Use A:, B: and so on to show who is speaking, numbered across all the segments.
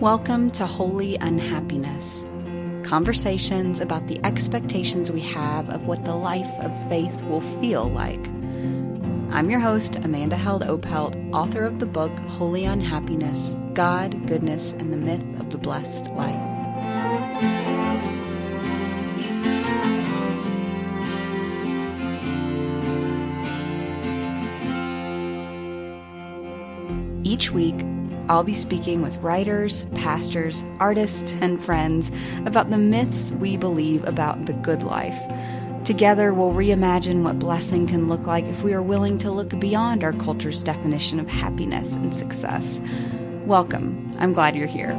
A: Welcome to Holy Unhappiness. Conversations about the expectations we have of what the life of faith will feel like. I'm your host, Amanda Held Opelt, author of the book Holy Unhappiness God, Goodness, and the Myth of the Blessed Life. Each week, I'll be speaking with writers, pastors, artists, and friends about the myths we believe about the good life. Together, we'll reimagine what blessing can look like if we are willing to look beyond our culture's definition of happiness and success. Welcome. I'm glad you're here.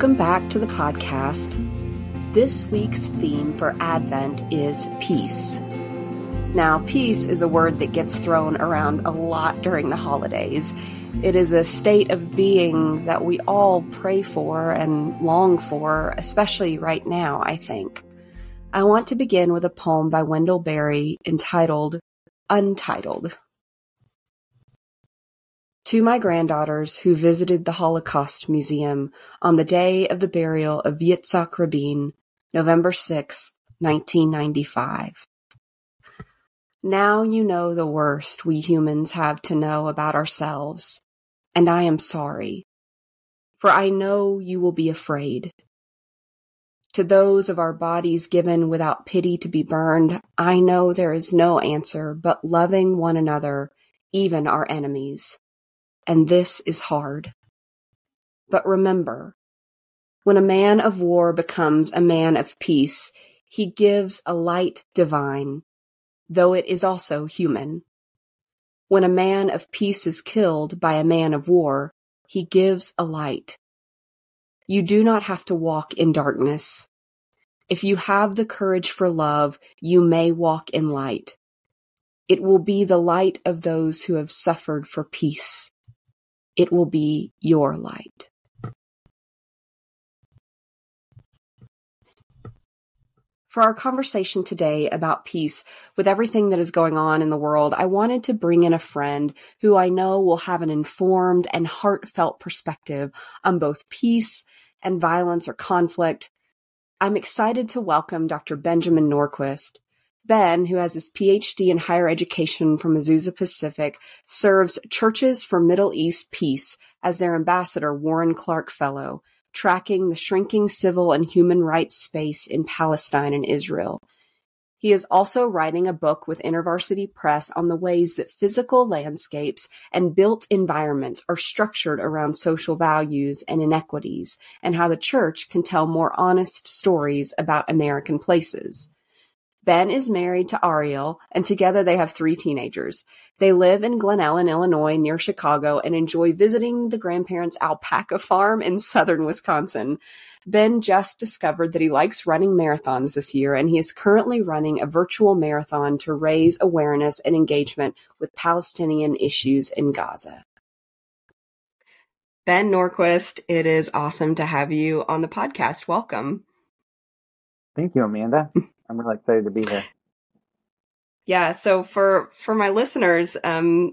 A: Welcome back to the podcast. This week's theme for Advent is peace. Now, peace is a word that gets thrown around a lot during the holidays. It is a state of being that we all pray for and long for, especially right now, I think. I want to begin with a poem by Wendell Berry entitled Untitled. To my granddaughters who visited the Holocaust Museum on the day of the burial of Yitzhak Rabin, November 6, 1995. Now you know the worst we humans have to know about ourselves, and I am sorry, for I know you will be afraid. To those of our bodies given without pity to be burned, I know there is no answer but loving one another, even our enemies and this is hard. But remember, when a man of war becomes a man of peace, he gives a light divine, though it is also human. When a man of peace is killed by a man of war, he gives a light. You do not have to walk in darkness. If you have the courage for love, you may walk in light. It will be the light of those who have suffered for peace it will be your light. For our conversation today about peace, with everything that is going on in the world, I wanted to bring in a friend who I know will have an informed and heartfelt perspective on both peace and violence or conflict. I'm excited to welcome Dr. Benjamin Norquist. Ben, who has his PhD in higher education from Azusa Pacific, serves Churches for Middle East Peace as their ambassador Warren Clark Fellow, tracking the shrinking civil and human rights space in Palestine and Israel. He is also writing a book with InterVarsity Press on the ways that physical landscapes and built environments are structured around social values and inequities, and how the church can tell more honest stories about American places. Ben is married to Ariel, and together they have three teenagers. They live in Glen Ellyn, Illinois, near Chicago, and enjoy visiting the grandparents' alpaca farm in southern Wisconsin. Ben just discovered that he likes running marathons this year, and he is currently running a virtual marathon to raise awareness and engagement with Palestinian issues in Gaza. Ben Norquist, it is awesome to have you on the podcast. Welcome.
B: Thank you, Amanda. I'm really excited to be here.
A: Yeah. So for for my listeners, um,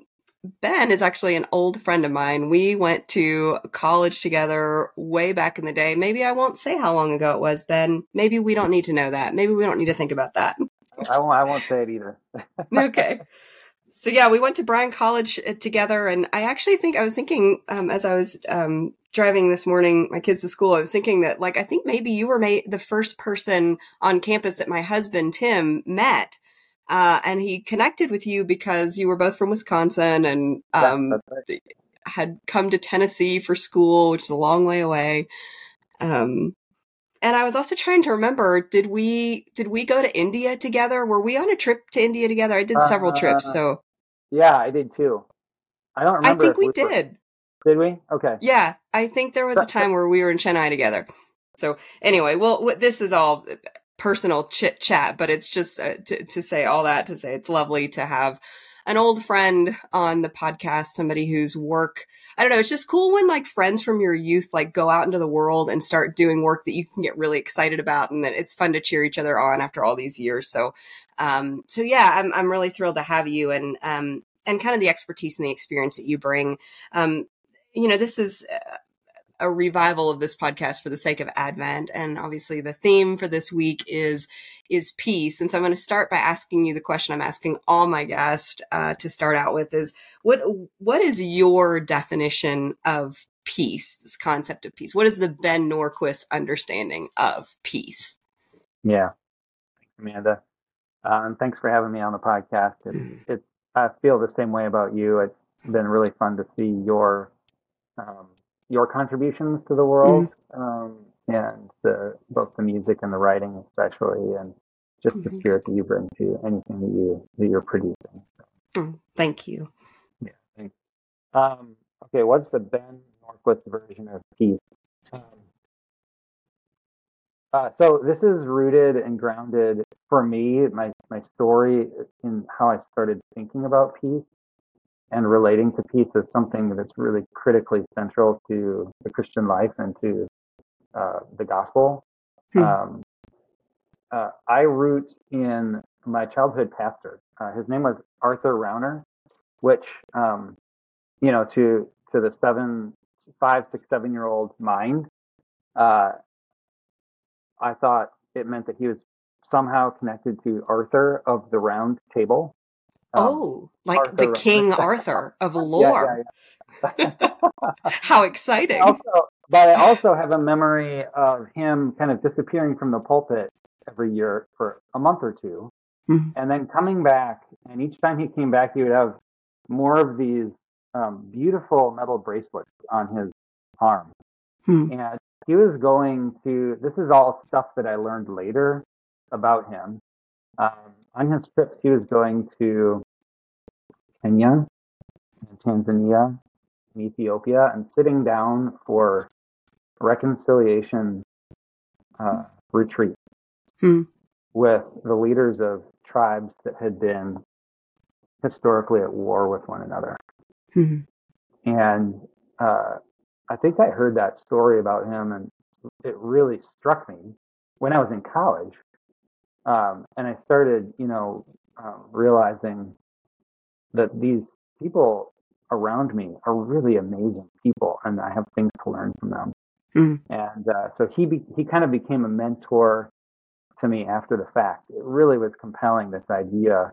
A: Ben is actually an old friend of mine. We went to college together way back in the day. Maybe I won't say how long ago it was, Ben. Maybe we don't need to know that. Maybe we don't need to think about that.
B: I won't. I won't say it either.
A: okay. So yeah, we went to Bryan College uh, together, and I actually think I was thinking um, as I was um, driving this morning my kids to school, I was thinking that like I think maybe you were made the first person on campus that my husband Tim met. Uh, and he connected with you because you were both from Wisconsin and um, had come to Tennessee for school, which is a long way away. Um, and I was also trying to remember did we did we go to India together? Were we on a trip to India together? I did several uh, trips, so
C: Yeah, I did too. I don't remember.
A: I think we, we did.
C: Were, did we? Okay.
A: Yeah, I think there was a time where we were in Chennai together. So anyway, well, this is all personal chit chat, but it's just uh, to, to say all that to say it's lovely to have an old friend on the podcast, somebody whose work, I don't know, it's just cool when like friends from your youth like go out into the world and start doing work that you can get really excited about and that it's fun to cheer each other on after all these years. So, um, so yeah, I'm, I'm really thrilled to have you and, um, and kind of the expertise and the experience that you bring. Um, you know, this is uh, a revival of this podcast for the sake of Advent. And obviously the theme for this week is, is peace. And so I'm going to start by asking you the question I'm asking all my guests, uh, to start out with is what, what is your definition of peace? This concept of peace? What is the Ben Norquist understanding of peace?
C: Yeah. Thanks, Amanda. Uh, and thanks for having me on the podcast. It's, it's, I feel the same way about you. It's been really fun to see your, um, your contributions to the world, mm-hmm. um, and the both the music and the writing, especially, and just mm-hmm. the spirit that you bring to anything that you that you're producing.
A: Mm, thank you.
C: Yeah, thanks. Um, okay, what's the Ben Norquist version of peace? Um, uh, so this is rooted and grounded for me. My my story in how I started thinking about peace and relating to peace is something that's really critically central to the Christian life and to uh, the gospel. Hmm. Um, uh, I root in my childhood pastor. Uh, his name was Arthur Rauner, which, um, you know, to to the seven, five, six, seven year old mind, uh, I thought it meant that he was somehow connected to Arthur of the Round Table,
A: oh, like Arthur the King Arthur of lore. Yeah, yeah, yeah. How exciting.
C: Also, but I also have a memory of him kind of disappearing from the pulpit every year for a month or 2 mm-hmm. and then coming back. And each time he came back, he would have more of these um, beautiful metal bracelets on his arm. Mm-hmm. And he was going to, this is all stuff that I learned later about him. Um, on his trips, he was going to Kenya and Tanzania and Ethiopia and sitting down for reconciliation uh, retreat hmm. with the leaders of tribes that had been historically at war with one another. Hmm. And uh, I think I heard that story about him, and it really struck me when I was in college um, and I started, you know, um, realizing that these people around me are really amazing people, and I have things to learn from them. Mm. And uh, so he be- he kind of became a mentor to me after the fact. It really was compelling this idea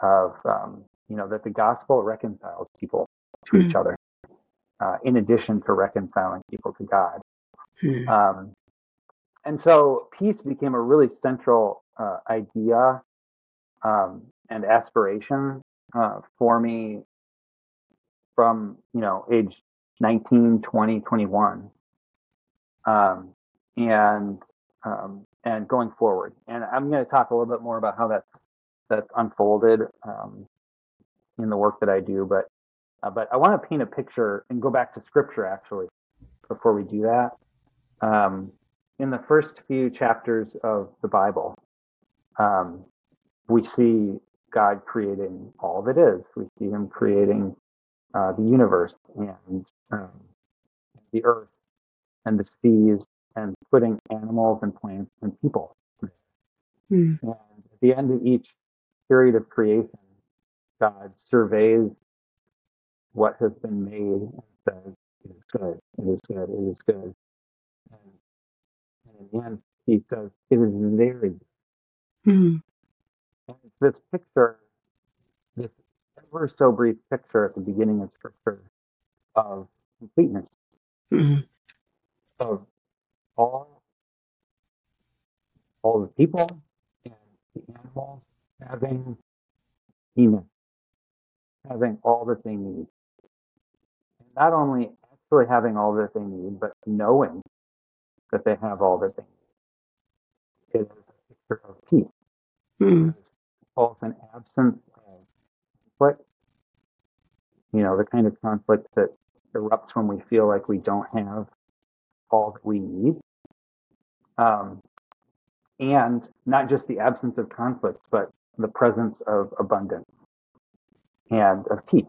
C: of um, you know that the gospel reconciles people to mm. each other, uh, in addition to reconciling people to God. Mm. Um, and so peace became a really central uh, idea um, and aspiration uh, for me from you know age 19 20 21 um, and um, and going forward. And i'm going to talk a little bit more about how that's that's unfolded um, in the work that i do but uh, but i want to paint a picture and go back to scripture actually before we do that. Um, in the first few chapters of the bible um, we see God creating all that is. We see Him creating uh, the universe and um, the earth and the seas and putting animals and plants and people. Mm. And at the end of each period of creation, God surveys what has been made and says, It is good, it is good, it is good. And, and in the end, He says, It is very good. Mm-hmm. This picture, this ever so brief picture at the beginning of Scripture of completeness, mm-hmm. of all, all the people and the animals having enough, having all that they need. And not only actually having all that they need, but knowing that they have all that they need. it is a picture of peace.
A: Mm.
C: Both an absence of conflict, you know, the kind of conflict that erupts when we feel like we don't have all that we need. Um, and not just the absence of conflict, but the presence of abundance and of peace.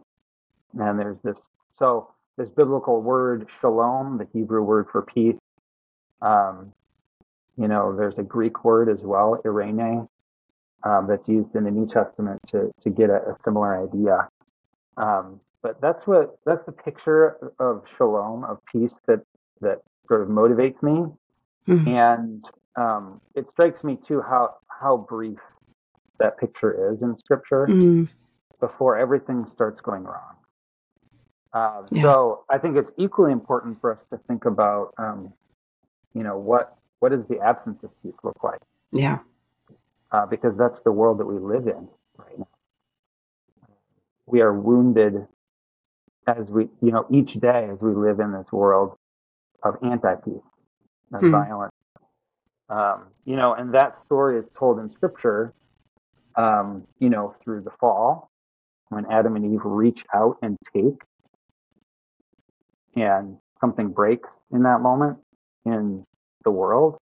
C: And there's this, so this biblical word shalom, the Hebrew word for peace, um, you know, there's a Greek word as well, eirene, um, that's used in the New Testament to, to get a, a similar idea. Um, but that's what that's the picture of shalom, of peace that that sort of motivates me. Mm-hmm. And um, it strikes me too how how brief that picture is in Scripture mm-hmm. before everything starts going wrong. Uh, yeah. So I think it's equally important for us to think about, um, you know, what what does the absence of peace look like?
A: Yeah,
C: uh, because that's the world that we live in right now. We are wounded as we, you know, each day as we live in this world of anti-peace and hmm. violence. Um, you know, and that story is told in Scripture, um, you know, through the fall when Adam and Eve reach out and take and something breaks in that moment in the world.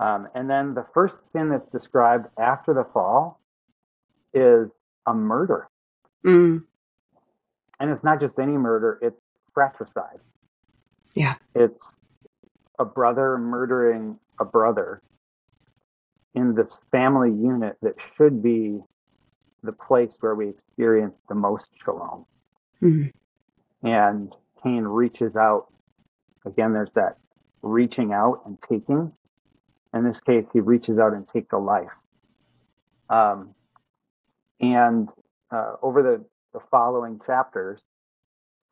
C: Um, and then the first sin that's described after the fall is a murder.
A: Mm.
C: And it's not just any murder, it's fratricide.
A: Yeah.
C: It's a brother murdering a brother in this family unit that should be the place where we experience the most shalom.
A: Mm-hmm.
C: And Cain reaches out. Again, there's that reaching out and taking. In this case, he reaches out and takes a life. Um, and uh, over the, the following chapters,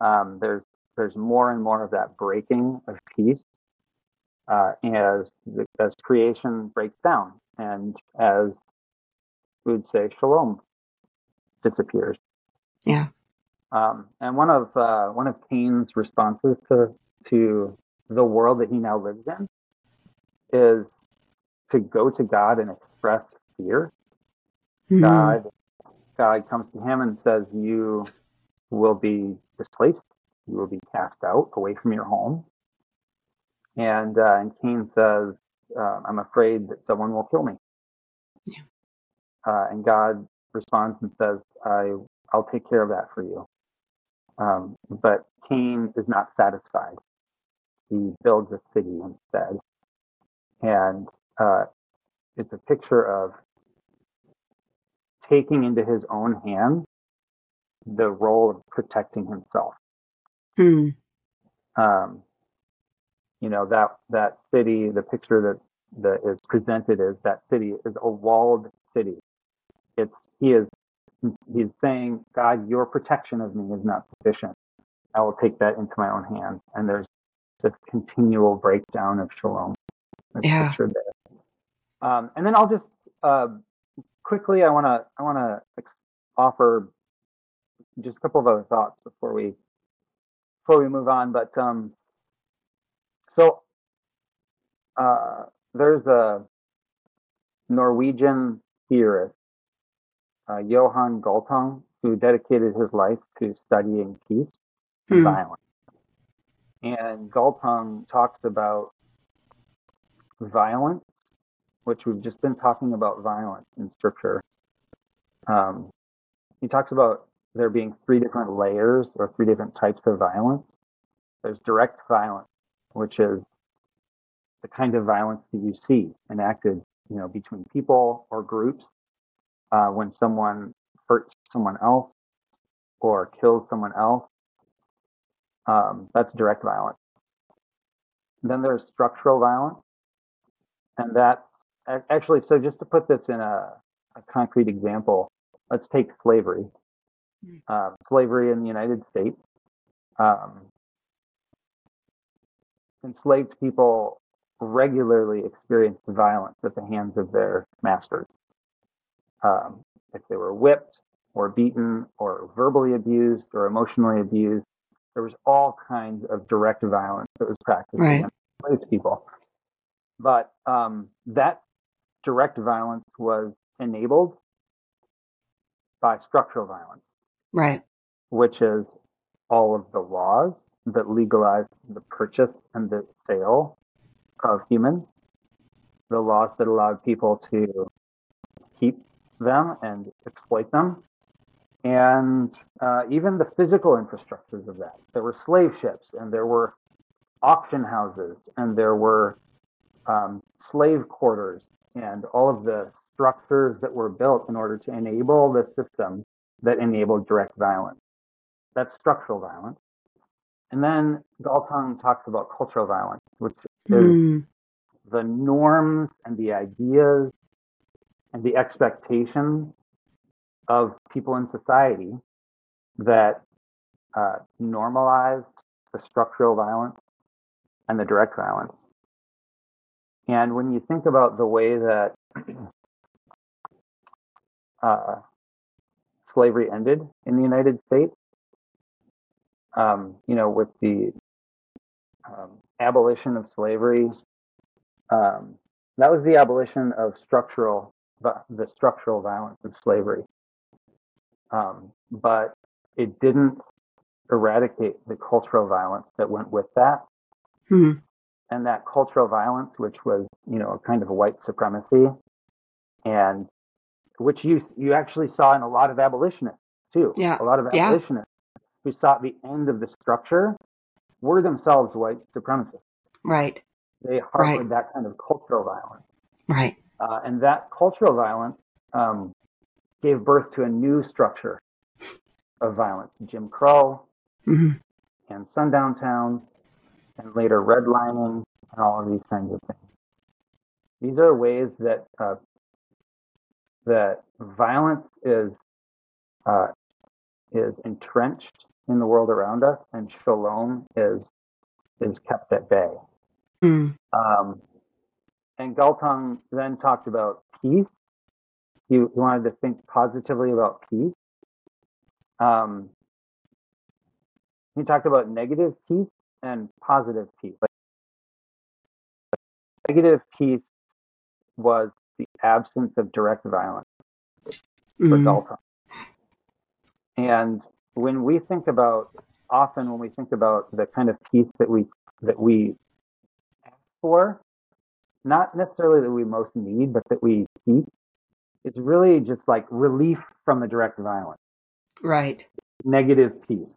C: um, there's there's more and more of that breaking of peace uh, as as creation breaks down and as we would say shalom disappears.
A: Yeah.
C: Um, and one of uh, one of Cain's responses to to the world that he now lives in is to go to God and express fear. Mm-hmm. God God comes to him and says, "You will be displaced. You will be cast out away from your home." And uh, and Cain says, uh, "I'm afraid that someone will kill me."
A: Yeah.
C: Uh, and God responds and says, "I I'll take care of that for you." Um, but Cain is not satisfied. He builds a city instead. And uh, it's a picture of taking into his own hands the role of protecting himself.
A: Hmm.
C: Um, you know that that city, the picture that that is presented is that city is a walled city. It's he is he's saying, God, your protection of me is not sufficient. I will take that into my own hands. And there's this continual breakdown of shalom.
A: Yeah.
C: Um, and then I'll just uh, quickly, I want to I want to offer just a couple of other thoughts before we before we move on. But um, so uh, there's a Norwegian theorist uh, Johan Galtung, who dedicated his life to studying peace and hmm. violence. And Galtung talks about violence, which we've just been talking about violence in scripture. Um, he talks about there being three different layers or three different types of violence. There's direct violence, which is the kind of violence that you see enacted, you know, between people or groups uh, when someone hurts someone else or kills someone else. Um, that's direct violence. Then there's structural violence. And that actually, so just to put this in a, a concrete example, let's take slavery. Uh, slavery in the United States. Um, enslaved people regularly experienced violence at the hands of their masters um, if they were whipped or beaten or verbally abused or emotionally abused. There was all kinds of direct violence that was practiced
A: right.
C: against people. But um, that direct violence was enabled by structural violence.
A: Right.
C: Which is all of the laws that legalize the purchase and the sale of humans, the laws that allowed people to keep them and exploit them, and uh, even the physical infrastructures of that. There were slave ships, and there were auction houses, and there were um, slave quarters, and all of the structures that were built in order to enable the system that enabled direct violence. That's structural violence. And then Galtung talks about cultural violence, which is mm. the norms and the ideas and the expectations of people in society that uh, normalized the structural violence and the direct violence. And when you think about the way that uh, slavery ended in the United States, um, you know, with the um, abolition of slavery, um, that was the abolition of structural the structural violence of slavery. Um, but it didn't eradicate the cultural violence that went with that. Mm-hmm. And that cultural violence, which was, you know, a kind of a white supremacy, and which you you actually saw in a lot of abolitionists too.
A: Yeah.
C: A lot of abolitionists yeah. who sought the end of the structure were themselves white supremacists.
A: Right.
C: They harbored right. that kind of cultural violence.
A: Right.
C: Uh, and that cultural violence um, gave birth to a new structure of violence Jim Crow mm-hmm. and sundown towns, and later redlining, and all of these kinds of things. These are ways that uh, that violence is uh, is entrenched in the world around us, and shalom is is kept at bay. Mm. Um, and Galtung then talked about peace. He, he wanted to think positively about peace. Um, he talked about negative peace and positive peace. but Negative peace was the absence of direct violence mm-hmm. And when we think about, often when we think about the kind of peace that we that we ask for, not necessarily that we most need, but that we seek, it's really just like relief from the direct violence.
A: Right.
C: Negative peace.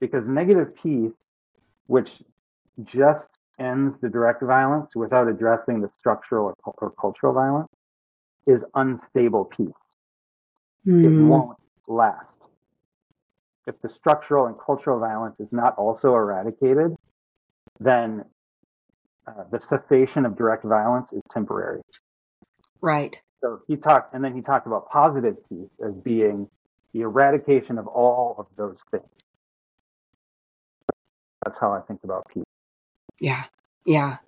C: Because negative peace, which just ends the direct violence without addressing the structural or, or cultural violence, is unstable peace. Mm. It hmm. won't last. If the structural and cultural violence is not also eradicated, then uh, the cessation of direct violence is temporary.
A: Right.
C: So he talked, and then he talked about positive peace as being the eradication of all of those things. That's how I think about peace.
A: Yeah. Yeah.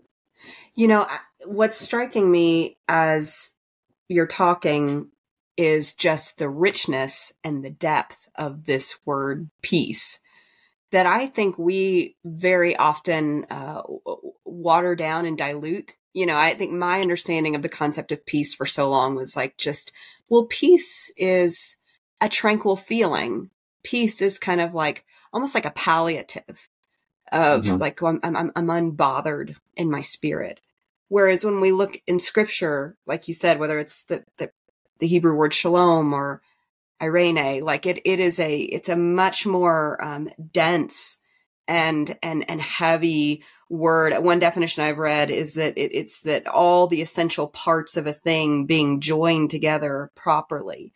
A: You know, what's striking me as you're talking is just the richness and the depth of this word peace that I think we very often uh, water down and dilute. You know, I think my understanding of the concept of peace for so long was like just, well, peace is a tranquil feeling. Peace is kind of like almost like a palliative of mm-hmm. like I'm, I'm I'm unbothered in my spirit. Whereas when we look in scripture, like you said, whether it's the the, the Hebrew word shalom or Eirene. Like it, it is a, it's a much more um, dense and and and heavy word. One definition I've read is that it, it's that all the essential parts of a thing being joined together properly.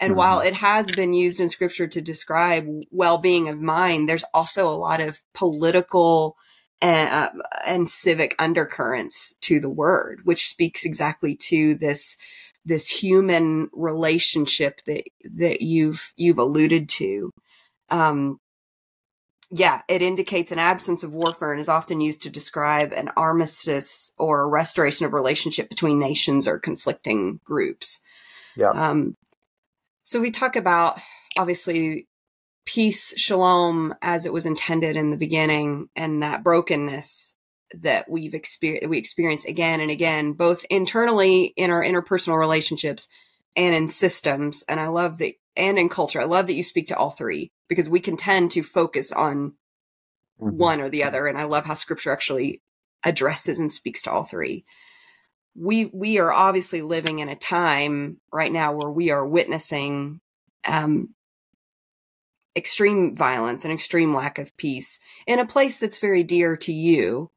A: And mm-hmm. while it has been used in scripture to describe well-being of mind, there's also a lot of political and, uh, and civic undercurrents to the word, which speaks exactly to this this human relationship that that you've you've alluded to. Um yeah it indicates an absence of warfare and is often used to describe an armistice or a restoration of relationship between nations or conflicting groups.
C: Yeah.
A: Um so we talk about obviously peace shalom as it was intended in the beginning and that brokenness that we've experienced we experience again and again both internally in our interpersonal relationships and in systems. And i love that and in culture. I love that you speak to all three because we can tend to focus on mm-hmm. one or the other. And i love how scripture actually addresses and speaks to all three we we are obviously living in a time right now where we are witnessing um, extreme violence and extreme lack of peace in a place that's very dear to you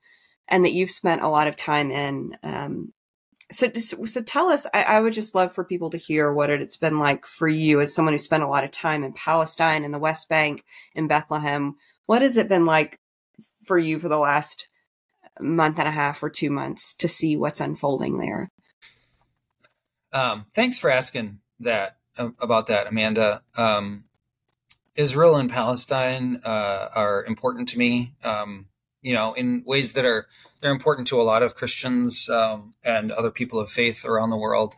A: and that you've spent a lot of time in. Um, so, so tell us. I, I, would just love for people to hear what it's been like for you as someone who spent a lot of time in Palestine, in the West Bank, in Bethlehem. What has it been like for you for the last month and a half or two months to see what's unfolding there?
C: Um, thanks for asking that uh, about that, Amanda. Um, Israel and Palestine uh, are important to me. Um, you know, in ways that are they're important to a lot of Christians um, and other people of faith around the world.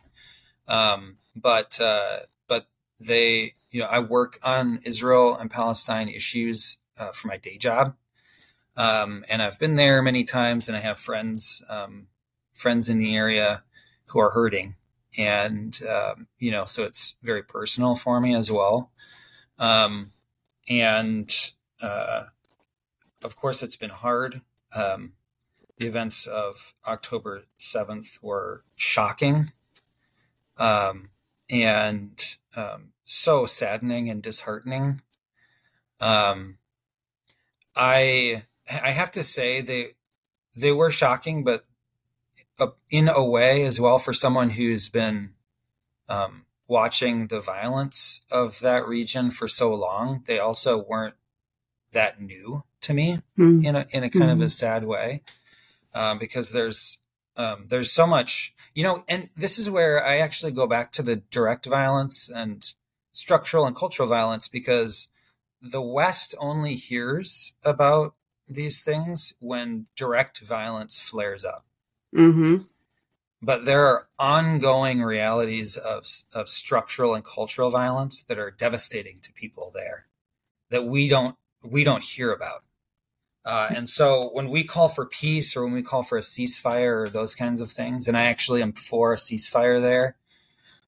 C: Um, but uh, but they, you know, I work on Israel and Palestine issues uh, for my day job, um, and I've been there many times, and I have friends um, friends in the area who are hurting, and um, you know, so it's very personal for me as well. Um, and uh, of course, it's been hard. Um, the events of October 7th were shocking um, and so saddening and disheartening. I I have to say they they were shocking, but uh, in a way as well for someone who's been um, watching the violence of that region for so long. They also weren't that new to me mm. in a in a kind mm. of a hmm. sad way, um, because there's um, there's so much you know, and this is where I actually go back to the direct violence and structural and cultural violence because the West only hears about these things when direct violence flares up. Mm-hmm. But there are ongoing realities of, of structural and cultural violence that are devastating to people there that we don't we don't hear about. Uh, and so when we call for peace or when we call for a ceasefire or those kinds of things, and I actually am for a ceasefire there,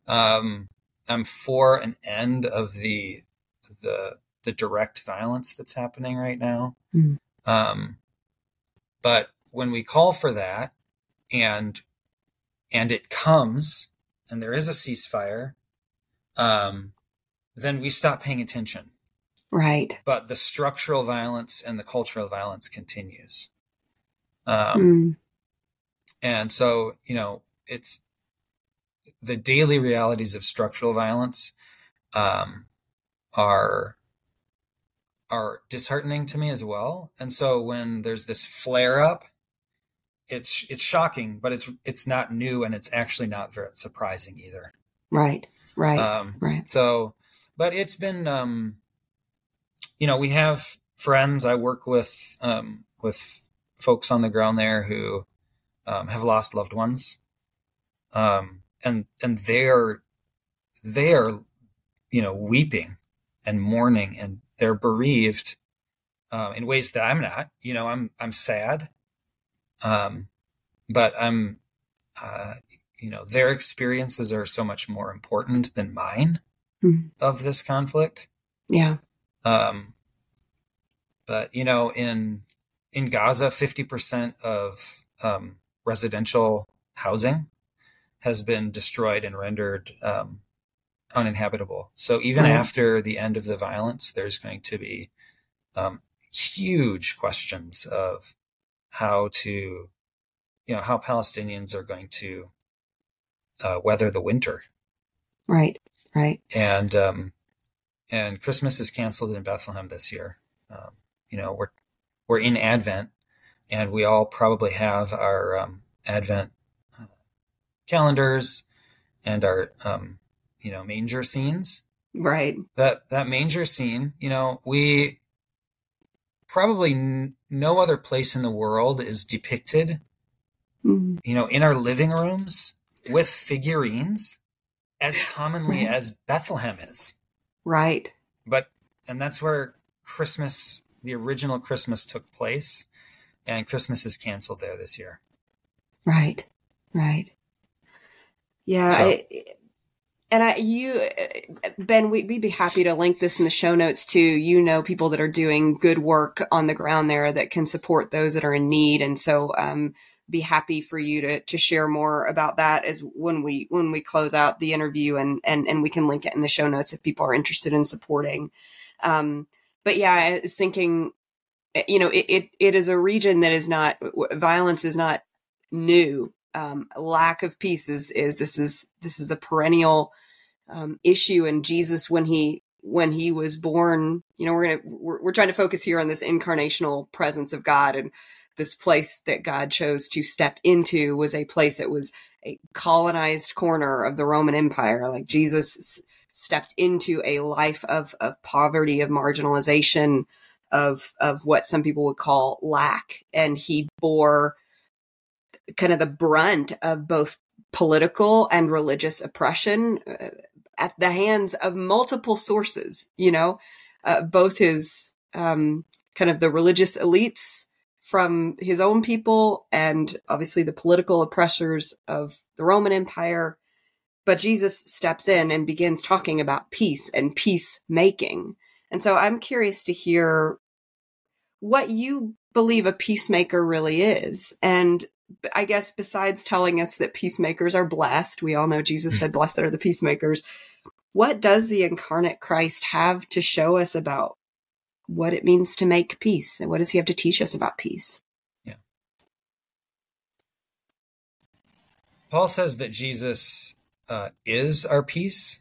C: um, I'm for an end of the the the direct violence that's happening right now. Mm. Um, but when we call for that, and and it comes, and there is a ceasefire, um, then we stop paying attention
A: Right.
C: But the structural violence and the cultural violence continues. Um, mm. And so, you know, it's the daily realities of structural violence um, are are disheartening to me as well. And so when there's this flare up, it's it's shocking, but it's it's not new and it's actually not very surprising either.
A: Right. Right. Um, right.
C: So, but it's been um, you know, we have friends. I work with um, with folks on the ground there who um, have lost loved ones, um, and and they're they are, you know, weeping and mourning, and they're bereaved um, in ways that I'm not. You know, I'm I'm sad, um, but I'm, uh, you know, their experiences are so much more important than mine mm-hmm. of this conflict.
A: Yeah.
C: Um, but you know, in in Gaza, fifty percent of um, residential housing has been destroyed and rendered um, uninhabitable. So even right. after the end of the violence, there's going to be um, huge questions of how to, you know, how Palestinians are going to uh, weather the winter.
A: Right. Right.
C: And um, and Christmas is canceled in Bethlehem this year. Um, you know, we're we're in Advent, and we all probably have our um, Advent uh, calendars and our um, you know manger scenes.
A: Right.
C: That that manger scene, you know, we probably n- no other place in the world is depicted. Mm-hmm. You know, in our living rooms with figurines as commonly right. as Bethlehem is.
A: Right.
C: But and that's where Christmas, the original Christmas took place. and Christmas is canceled there this year.
A: Right, right. Yeah, so. I, and I, you, Ben, we, would be happy to link this in the show notes too. You know, people that are doing good work on the ground there that can support those that are in need, and so um, be happy for you to to share more about that as when we when we close out the interview, and and and we can link it in the show notes if people are interested in supporting. Um, but yeah, I was thinking, eh, you know, it, it, it is a region that is not violence is not new. Um, lack of peace is is this is this is a perennial um, issue. And Jesus, when he when he was born, you know, we're gonna we're, we're trying to focus here on this incarnational presence of God and this place that God chose to step into was a place that was a colonized corner of the Roman Empire. Like Jesus stepped into a life of of poverty, of marginalization, of of what some people would call lack, and he bore kind of the brunt of both political and religious oppression uh, at the hands of multiple sources. You know, uh, both his um, kind of the religious elites from his own people and obviously the political oppressors of the Roman Empire but Jesus steps in and begins talking about peace and peacemaking. And so I'm curious to hear what you believe a peacemaker really is. And I guess besides telling us that peacemakers are blessed, we all know Jesus said, Blessed are the peacemakers. What does the incarnate Christ have to show us about what it means to make peace? And what does he have to teach us about peace?
C: Yeah. Paul says that Jesus uh, is our peace.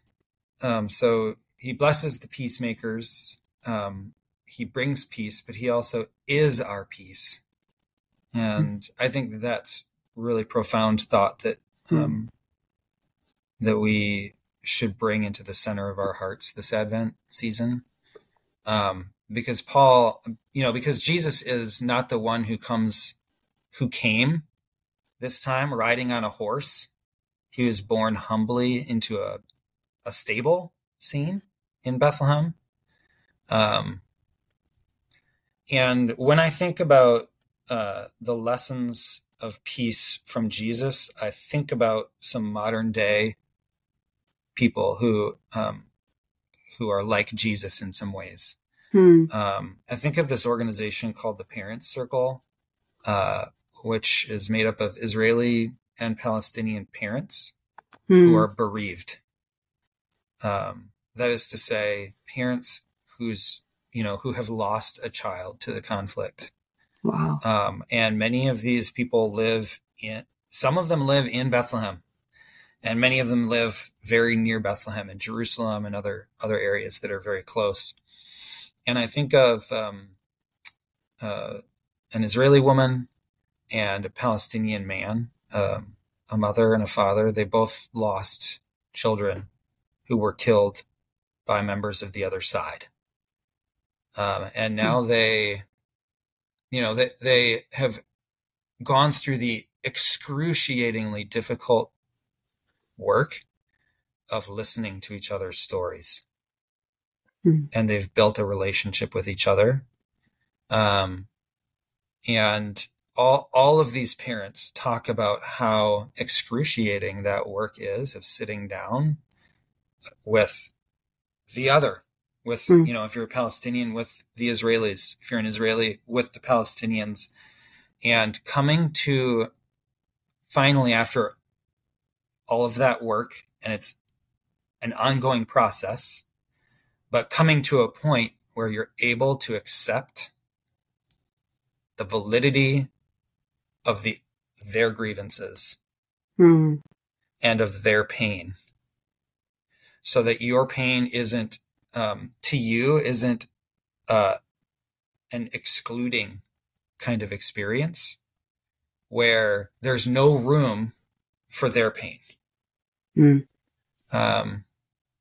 C: Um, so he blesses the peacemakers. Um, he brings peace, but he also is our peace. And mm. I think that that's really profound thought that mm. um, that we should bring into the center of our hearts this Advent season. Um, because Paul, you know, because Jesus is not the one who comes, who came this time riding on a horse he was born humbly into a, a stable scene in Bethlehem. Um, and when I think about uh, the lessons of peace from Jesus, I think about some modern day people who um, who are like Jesus in some ways. Hmm. Um, I think of this organization called the Parents Circle, uh, which is made up of Israeli and Palestinian parents hmm. who are bereaved. Um, that is to say, parents who's you know who have lost a child to the conflict.
A: Wow.
C: Um, and many of these people live in. Some of them live in Bethlehem, and many of them live very near Bethlehem and Jerusalem and other other areas that are very close. And I think of um, uh, an Israeli woman and a Palestinian man um, a mother and a father. They both lost children who were killed by members of the other side. Um, and now hmm. they, you know, they, they have gone through the excruciatingly difficult work of listening to each other's stories. Mm. And they've built a relationship with each other. Um, and all all of these parents talk about how excruciating that work is of sitting down with the other with mm. you know if you're a palestinian with the israelis if you're an israeli with the palestinians and coming to finally after all of that work and it's an ongoing process but coming to a point where you're able to accept the validity of the their grievances mm. and of their pain so that your pain isn't um, to you isn't uh, an excluding kind of experience where there's no room for their pain mm. um,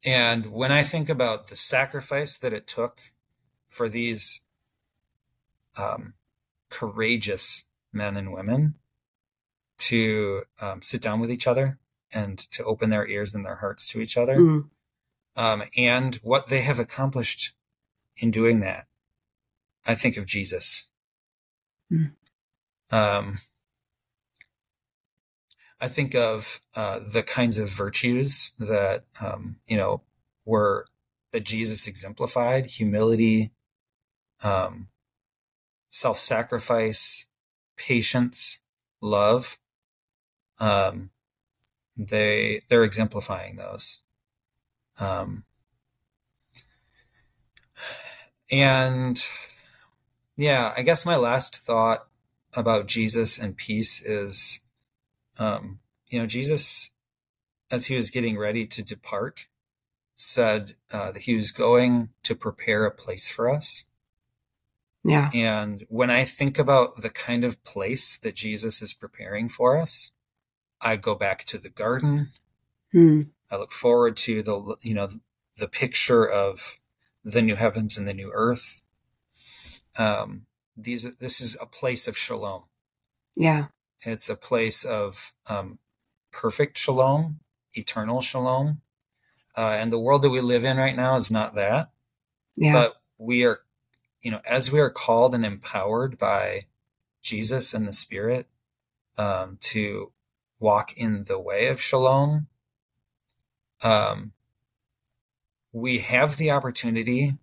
C: and when i think about the sacrifice that it took for these um, courageous men and women to um, sit down with each other and to open their ears and their hearts to each other. Mm. Um, and what they have accomplished in doing that, I think of Jesus. Mm. Um, I think of uh, the kinds of virtues that um, you know were that Jesus exemplified: humility, um, self-sacrifice, patience, love. Um, they they're exemplifying those. Um, and yeah, I guess my last thought about Jesus and peace is, um, you know, Jesus, as he was getting ready to depart, said uh, that he was going to prepare a place for us.
A: Yeah.
C: And when I think about the kind of place that Jesus is preparing for us, I go back to the garden.
A: Hmm.
C: I look forward to the you know the picture of the new heavens and the new earth. Um, these this is a place of shalom.
A: Yeah,
C: it's a place of um, perfect shalom, eternal shalom, uh, and the world that we live in right now is not that.
A: Yeah,
C: but we are, you know, as we are called and empowered by Jesus and the Spirit um, to walk in the way of shalom. Um, we have the opportunity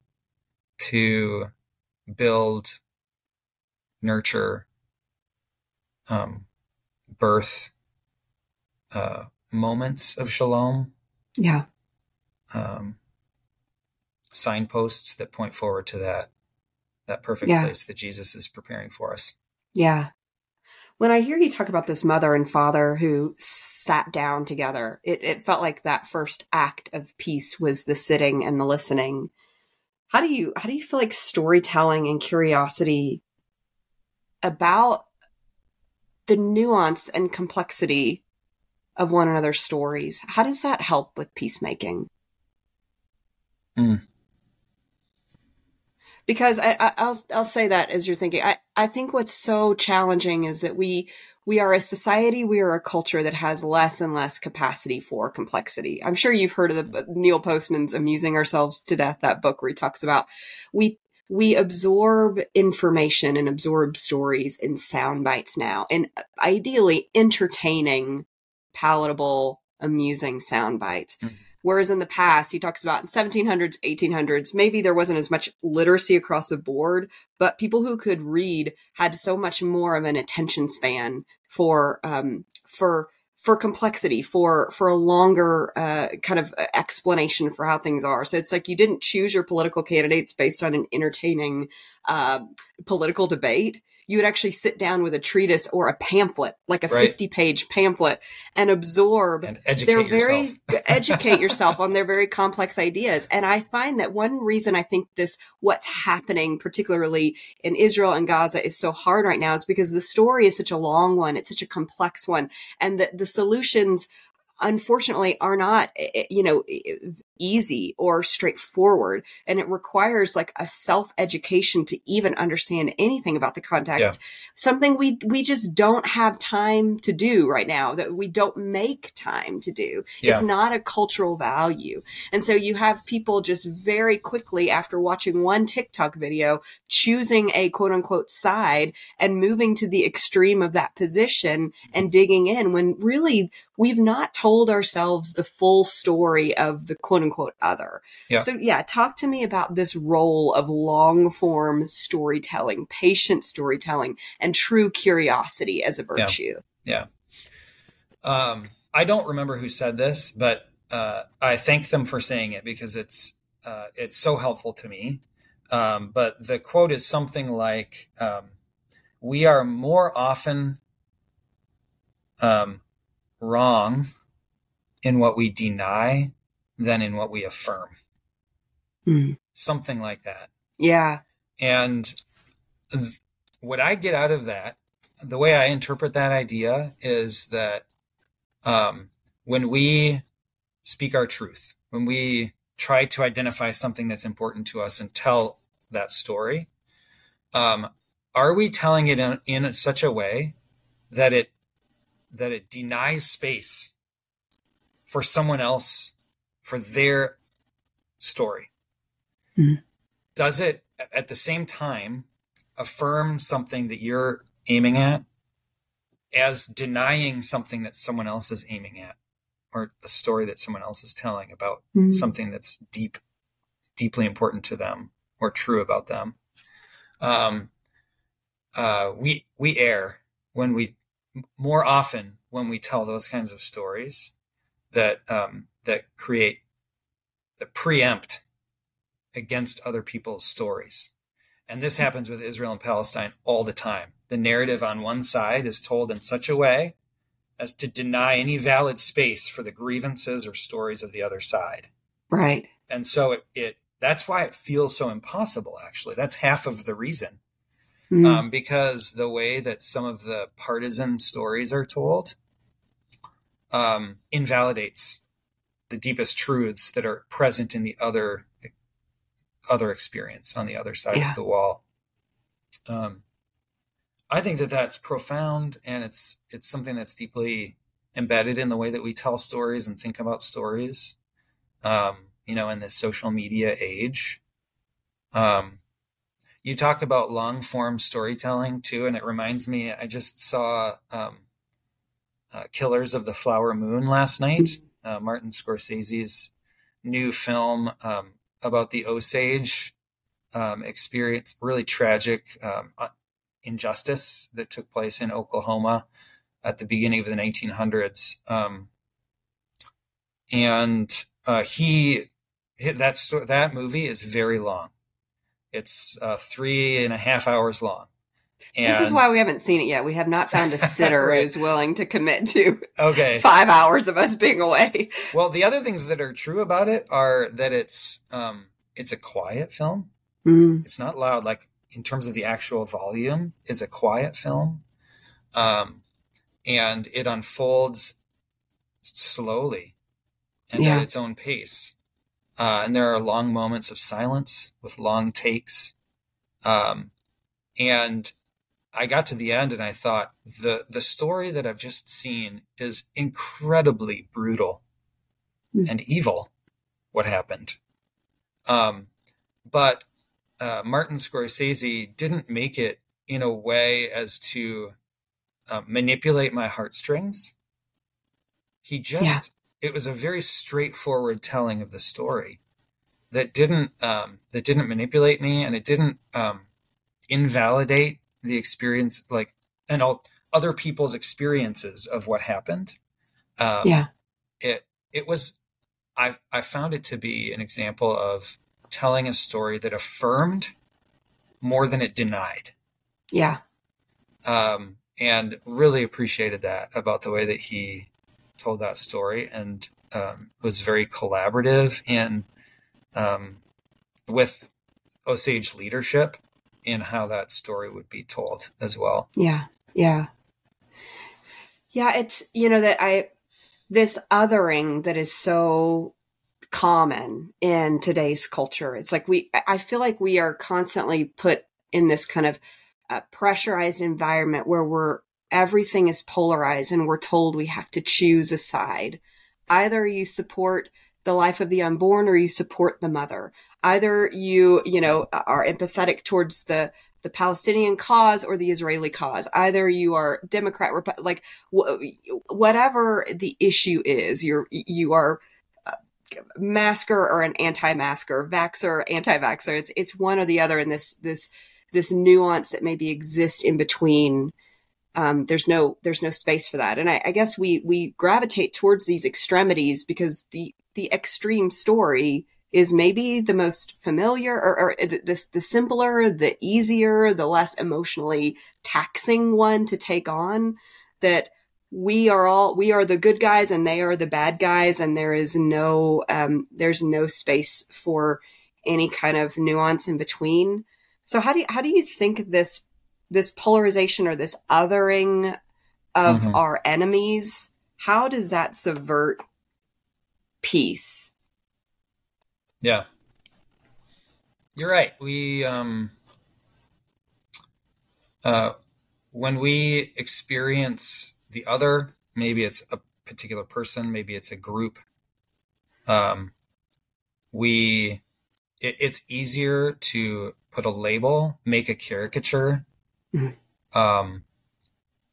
C: to build, nurture, um, birth uh, moments of shalom.
A: Yeah.
C: Um, signposts that point forward to that that perfect yeah. place that Jesus is preparing for us.
A: Yeah. When I hear you talk about this mother and father who sat down together. It, it felt like that first act of peace was the sitting and the listening. How do you how do you feel like storytelling and curiosity about the nuance and complexity of one another's stories? How does that help with peacemaking?
C: Mm.
A: Because I, I, will I'll say that as you're thinking, I, I think what's so challenging is that we we are a society, we are a culture that has less and less capacity for complexity. I'm sure you've heard of the Neil Postman's Amusing Ourselves to Death, that book where he talks about we we absorb information and absorb stories in sound bites now, and ideally entertaining, palatable, amusing sound bites. Mm-hmm. Whereas in the past, he talks about in 1700s, 1800s, maybe there wasn't as much literacy across the board, but people who could read had so much more of an attention span for, um, for, for complexity, for for a longer uh, kind of explanation for how things are. So it's like you didn't choose your political candidates based on an entertaining uh, political debate you would actually sit down with a treatise or a pamphlet, like a right. 50 page pamphlet and absorb
C: and educate
A: very, educate yourself on their very complex ideas. And I find that one reason I think this, what's happening, particularly in Israel and Gaza is so hard right now is because the story is such a long one. It's such a complex one and the, the solutions unfortunately are not eh, eh, you know easy or straightforward and it requires like a self education to even understand anything about the context yeah. something we we just don't have time to do right now that we don't make time to do yeah. it's not a cultural value and so you have people just very quickly after watching one TikTok video choosing a quote unquote side and moving to the extreme of that position and digging in when really we've not told ourselves the full story of the quote unquote other. Yeah. So yeah, talk to me about this role of long form storytelling, patient storytelling, and true curiosity as a virtue.
C: Yeah. yeah. Um, I don't remember who said this, but uh, I thank them for saying it because it's uh, it's so helpful to me. Um, but the quote is something like, um, "We are more often um, wrong in what we deny than in what we affirm.
A: Mm.
C: Something like that.
A: Yeah.
C: And th- what I get out of that, the way I interpret that idea is that um, when we speak our truth, when we try to identify something that's important to us and tell that story, um, are we telling it in, in such a way that it that it denies space for someone else for their story?
A: Mm-hmm.
C: Does it at the same time affirm something that you're aiming at as denying something that someone else is aiming at or a story that someone else is telling about mm-hmm. something that's deep deeply important to them or true about them um, uh, we we err when we more often when we tell those kinds of stories that um, that create that preempt against other people's stories and this happens with Israel and Palestine all the time. The narrative on one side is told in such a way as to deny any valid space for the grievances or stories of the other side.
A: Right.
C: And so it, it that's why it feels so impossible actually. That's half of the reason. Mm. Um, because the way that some of the partisan stories are told um, invalidates the deepest truths that are present in the other other experience on the other side yeah. of the wall. Um, I think that that's profound, and it's it's something that's deeply embedded in the way that we tell stories and think about stories. Um, you know, in this social media age. Um, you talk about long form storytelling too, and it reminds me. I just saw um, uh, Killers of the Flower Moon last night. Uh, Martin Scorsese's new film um, about the Osage um, experience, really tragic um, uh, injustice that took place in Oklahoma at the beginning of the 1900s. Um, and uh, he that that movie is very long. It's uh, three and a half hours long.
A: And, this is why we haven't seen it yet. We have not found a sitter right. who's willing to commit to
C: okay
A: five hours of us being away.
C: Well, the other things that are true about it are that it's um, it's a quiet film.
A: Mm-hmm.
C: It's not loud, like in terms of the actual volume. It's a quiet film, um, and it unfolds slowly and yeah. at its own pace. Uh, and there are long moments of silence with long takes. Um, and I got to the end and I thought the the story that I've just seen is incredibly brutal mm. and evil. What happened? Um, but uh, Martin Scorsese didn't make it in a way as to uh, manipulate my heartstrings. He just yeah. it was a very straightforward telling of the story that didn't um, that didn't manipulate me and it didn't um, invalidate the experience like and all other people's experiences of what happened.
A: Um, yeah.
C: it it was i i found it to be an example of telling a story that affirmed more than it denied.
A: Yeah.
C: Um and really appreciated that about the way that he told that story and um, was very collaborative and um, with Osage leadership in how that story would be told as well.
A: Yeah. Yeah. Yeah, it's you know that I this othering that is so common in today's culture. It's like we I feel like we are constantly put in this kind of uh, pressurized environment where we're everything is polarized and we're told we have to choose a side. Either you support the life of the unborn or you support the mother either you you know are empathetic towards the the Palestinian cause or the Israeli cause. Either you are Democrat, like wh- whatever the issue is, you're you are uh, masker or an anti-masker, vaxer, anti-vaxer. It's it's one or the other, and this this this nuance that maybe exists in between. Um, there's no there's no space for that, and I, I guess we we gravitate towards these extremities because the the extreme story is maybe the most familiar or, or the, the simpler, the easier, the less emotionally taxing one to take on that we are all we are the good guys and they are the bad guys and there is no um, there's no space for any kind of nuance in between so how do you, how do you think this this polarization or this othering of mm-hmm. our enemies how does that subvert peace
C: yeah. You're right. We um uh when we experience the other, maybe it's a particular person, maybe it's a group, um we it, it's easier to put a label, make a caricature, mm-hmm. um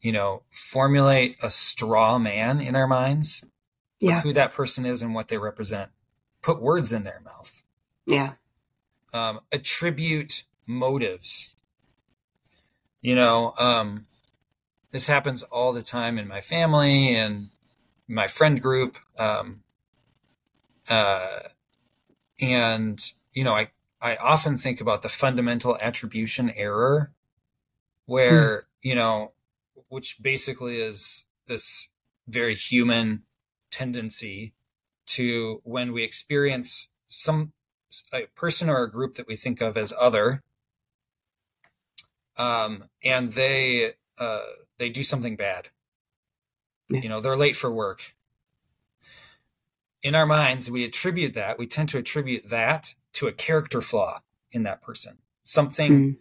C: you know, formulate a straw man in our minds yeah. who that person is and what they represent. Put words in their mouth.
A: Yeah.
C: Um, attribute motives. You know, um, this happens all the time in my family and my friend group. Um, uh, and, you know, I, I often think about the fundamental attribution error where, hmm. you know, which basically is this very human tendency to when we experience some a person or a group that we think of as other um, and they uh, they do something bad. Yeah. you know they're late for work. In our minds we attribute that we tend to attribute that to a character flaw in that person. Something mm.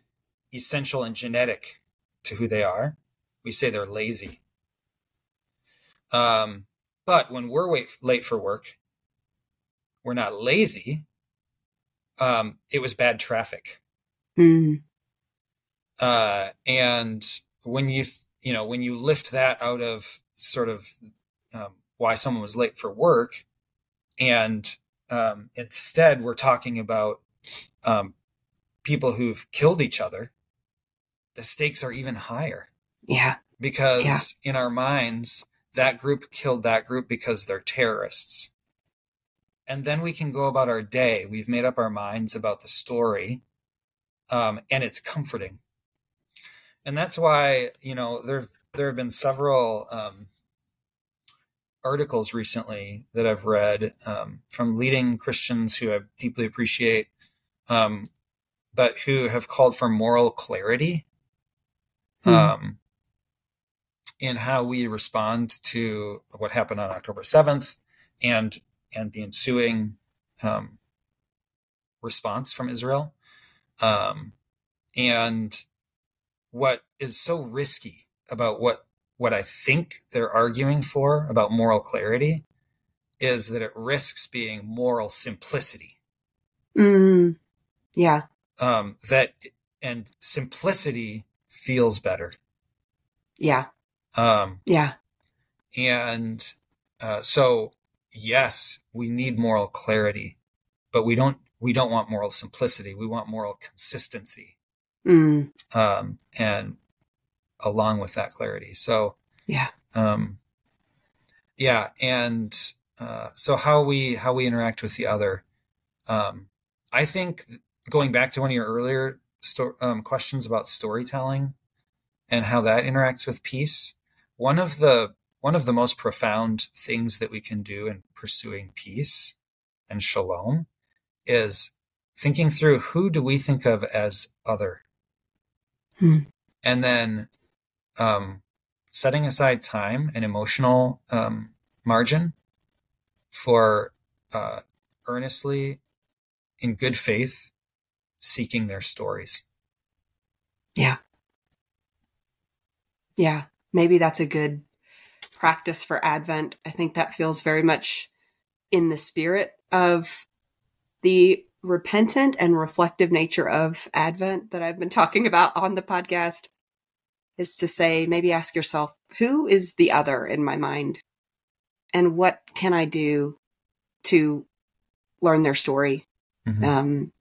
C: essential and genetic to who they are. We say they're lazy. Um, but when we're wait, late for work, we're not lazy. Um, it was bad traffic.
A: Mm.
C: Uh, and when you, you know, when you lift that out of sort of um, why someone was late for work, and um, instead we're talking about um, people who've killed each other, the stakes are even higher.
A: Yeah.
C: Because yeah. in our minds, that group killed that group because they're terrorists. And then we can go about our day. We've made up our minds about the story, um, and it's comforting. And that's why you know there there have been several um, articles recently that I've read um, from leading Christians who I deeply appreciate, um, but who have called for moral clarity. Mm in how we respond to what happened on October 7th and and the ensuing um, response from Israel. Um, and what is so risky about what what I think they're arguing for about moral clarity is that it risks being moral simplicity.
A: Mm, yeah.
C: Um, that and simplicity feels better.
A: Yeah.
C: Um,
A: yeah.
C: And uh, so, yes, we need moral clarity, but we don't we don't want moral simplicity. We want moral consistency.
A: Mm.
C: Um, and along with that clarity. So
A: yeah.
C: Um, yeah, and uh, so how we how we interact with the other. Um, I think going back to one of your earlier sto- um, questions about storytelling and how that interacts with peace one of the one of the most profound things that we can do in pursuing peace and shalom is thinking through who do we think of as other.
A: Hmm.
C: and then um, setting aside time and emotional um, margin for uh, earnestly in good faith seeking their stories.
A: Yeah. Yeah. Maybe that's a good practice for Advent. I think that feels very much in the spirit of the repentant and reflective nature of Advent that I've been talking about on the podcast is to say, maybe ask yourself, who is the other in my mind? And what can I do to learn their story? Mm-hmm. Um,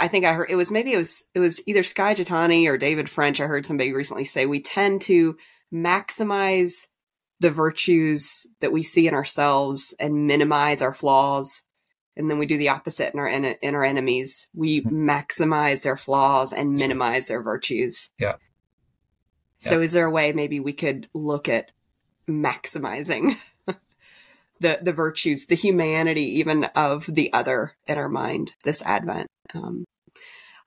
A: I think I heard it was maybe it was it was either Skye Jethani or David French. I heard somebody recently say we tend to maximize the virtues that we see in ourselves and minimize our flaws. And then we do the opposite in our in our enemies. We mm-hmm. maximize their flaws and minimize their virtues.
C: Yeah.
A: So, is there a way maybe we could look at maximizing the the virtues, the humanity, even of the other in our mind this Advent? Um,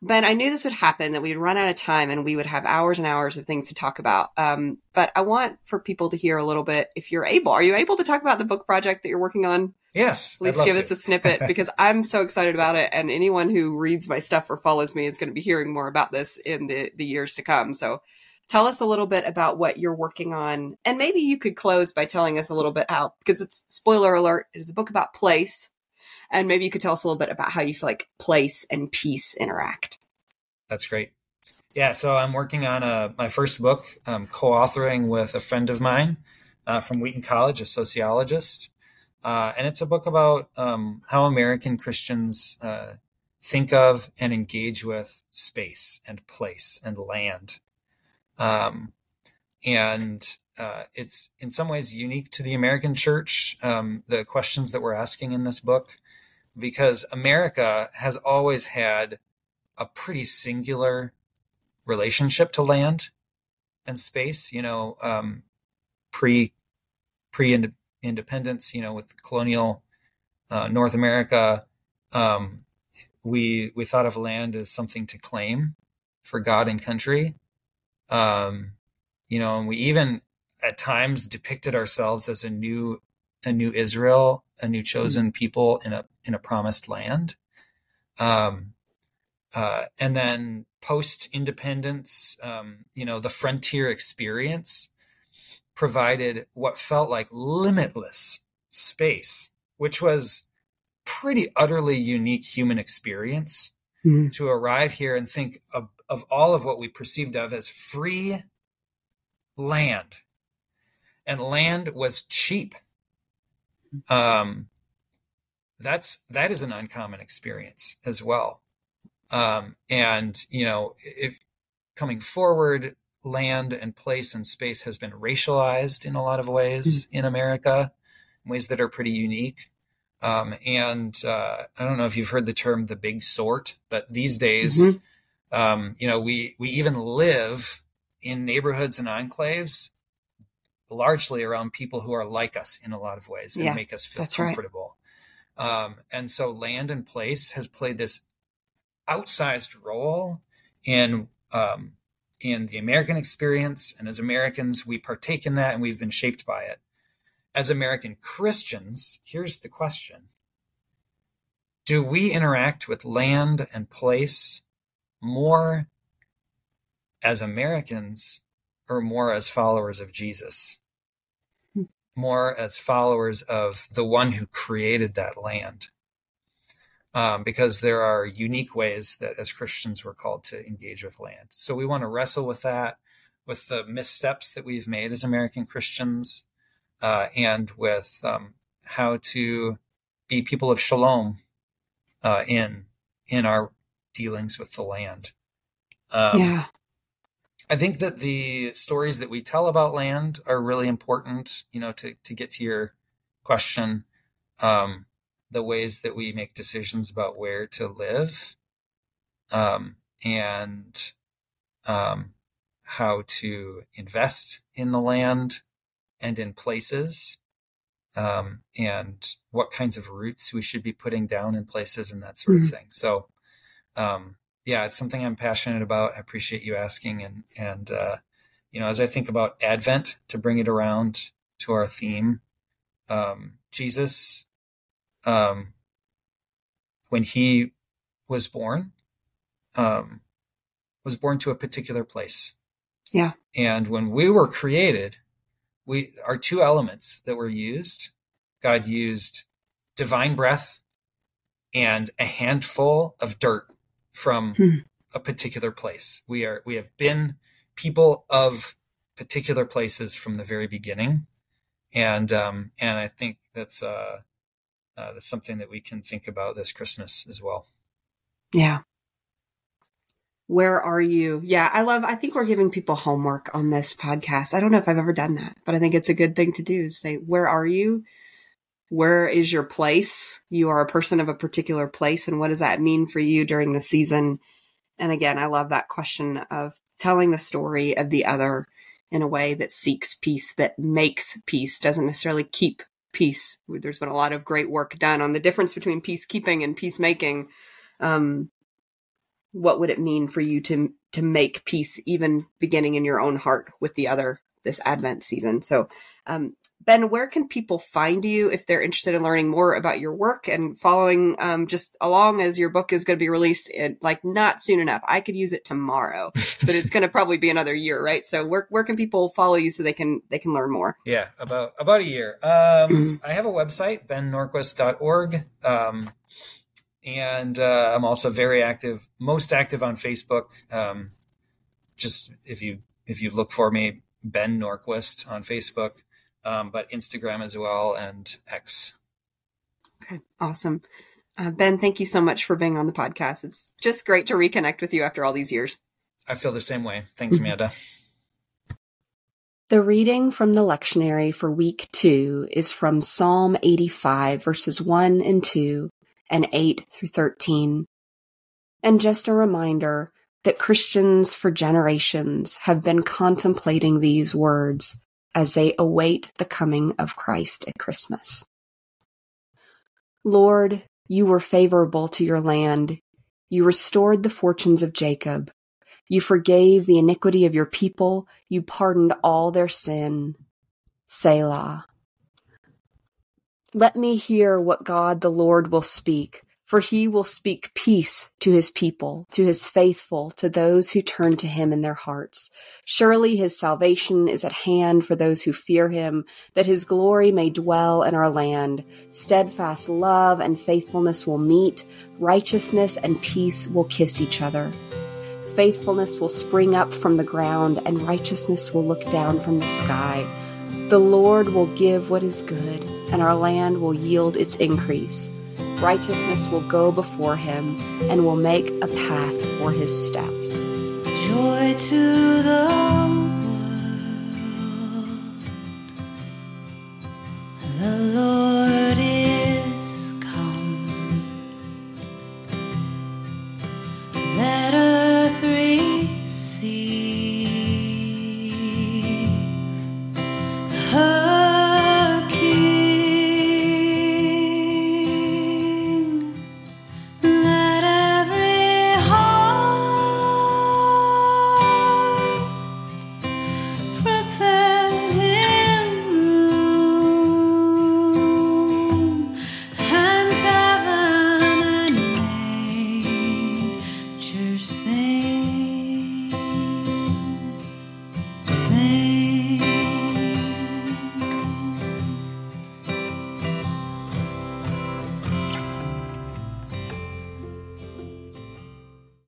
A: Ben, I knew this would happen, that we'd run out of time and we would have hours and hours of things to talk about. Um, but I want for people to hear a little bit, if you're able, are you able to talk about the book project that you're working on?
C: Yes.
A: At Please give to. us a snippet because I'm so excited about it. And anyone who reads my stuff or follows me is going to be hearing more about this in the, the years to come. So tell us a little bit about what you're working on. And maybe you could close by telling us a little bit how, because it's spoiler alert, it's a book about place and maybe you could tell us a little bit about how you feel like place and peace interact.
C: That's great. Yeah, so I'm working on a, my first book, um, co-authoring with a friend of mine uh, from Wheaton College, a sociologist, uh, and it's a book about um, how American Christians uh, think of and engage with space and place and land. Um, and uh, it's in some ways unique to the American church, um, the questions that we're asking in this book, because America has always had a pretty singular relationship to land and space. You know, um, pre pre independence, you know, with colonial uh, North America, um, we we thought of land as something to claim for God and country. Um, you know, and we even at times depicted ourselves as a new a new Israel, a new chosen mm-hmm. people in a in a promised land. Um, uh, and then post independence, um, you know, the frontier experience provided what felt like limitless space, which was pretty utterly unique human experience mm-hmm. to arrive here and think of, of all of what we perceived of as free land. And land was cheap. Um, that's that is an uncommon experience as well. Um, and you know, if coming forward, land and place and space has been racialized in a lot of ways mm-hmm. in America, in ways that are pretty unique. Um, and uh, I don't know if you've heard the term "the big sort," but these days, mm-hmm. um, you know, we we even live in neighborhoods and enclaves largely around people who are like us in a lot of ways and yeah, make us feel comfortable. Right. Um, and so land and place has played this outsized role in um, in the American experience, and as Americans, we partake in that, and we've been shaped by it. As American Christians, here's the question: Do we interact with land and place more as Americans or more as followers of Jesus? More as followers of the one who created that land um, because there are unique ways that as Christians we're called to engage with land. So we want to wrestle with that, with the missteps that we've made as American Christians, uh, and with um, how to be people of shalom uh, in in our dealings with the land. Um, yeah. I think that the stories that we tell about land are really important. You know, to to get to your question. Um, the ways that we make decisions about where to live um, and um, how to invest in the land and in places um, and what kinds of roots we should be putting down in places and that sort mm-hmm. of thing. So, um, yeah, it's something I'm passionate about. I appreciate you asking. And, and, uh, you know, as I think about Advent to bring it around to our theme, um, Jesus um, when he was born, um, was born to a particular place.
A: Yeah.
C: And when we were created, we our two elements that were used, God used divine breath and a handful of dirt from hmm. a particular place. We are we have been people of particular places from the very beginning, and um, and I think that's uh, uh, that's something that we can think about this Christmas as well.
A: Yeah. Where are you? Yeah, I love, I think we're giving people homework on this podcast. I don't know if I've ever done that, but I think it's a good thing to do. Say, where are you? Where is your place? You are a person of a particular place. And what does that mean for you during the season? And again, I love that question of telling the story of the other in a way that seeks peace, that makes peace, doesn't necessarily keep peace. There's been a lot of great work done on the difference between peacekeeping and peacemaking. Um, what would it mean for you to to make peace, even beginning in your own heart with the other this Advent season? So, um, Ben, where can people find you if they're interested in learning more about your work and following um, just along as your book is going to be released in like not soon enough? I could use it tomorrow, but it's going to probably be another year, right? So where where can people follow you so they can they can learn more?
C: Yeah, about about a year. Um, mm-hmm. I have a website, bennorquist.org. Um, and uh, I'm also very active, most active on Facebook. Um, just if you if you look for me, Ben Norquist on Facebook, um, but Instagram as well and X.
A: Okay, awesome. Uh, ben, thank you so much for being on the podcast. It's just great to reconnect with you after all these years.
C: I feel the same way. Thanks, mm-hmm. Amanda.
A: The reading from the lectionary for week two is from Psalm 85, verses 1 and 2, and 8 through 13. And just a reminder that Christians for generations have been contemplating these words as they await the coming of Christ at Christmas. Lord, you were favorable to your land. You restored the fortunes of Jacob. You forgave the iniquity of your people. You pardoned all their sin. Selah. Let me hear what God the Lord will speak for he will speak peace to his people, to his faithful, to those who turn to him in their hearts. Surely his salvation is at hand for those who fear him, that his glory may dwell in our land. Steadfast love and faithfulness will meet, righteousness and peace will kiss each other. Faithfulness will spring up from the ground, and righteousness will look down from the sky. The Lord will give what is good, and our land will yield its increase righteousness will go before him and will make a path for his steps.
D: Joy to the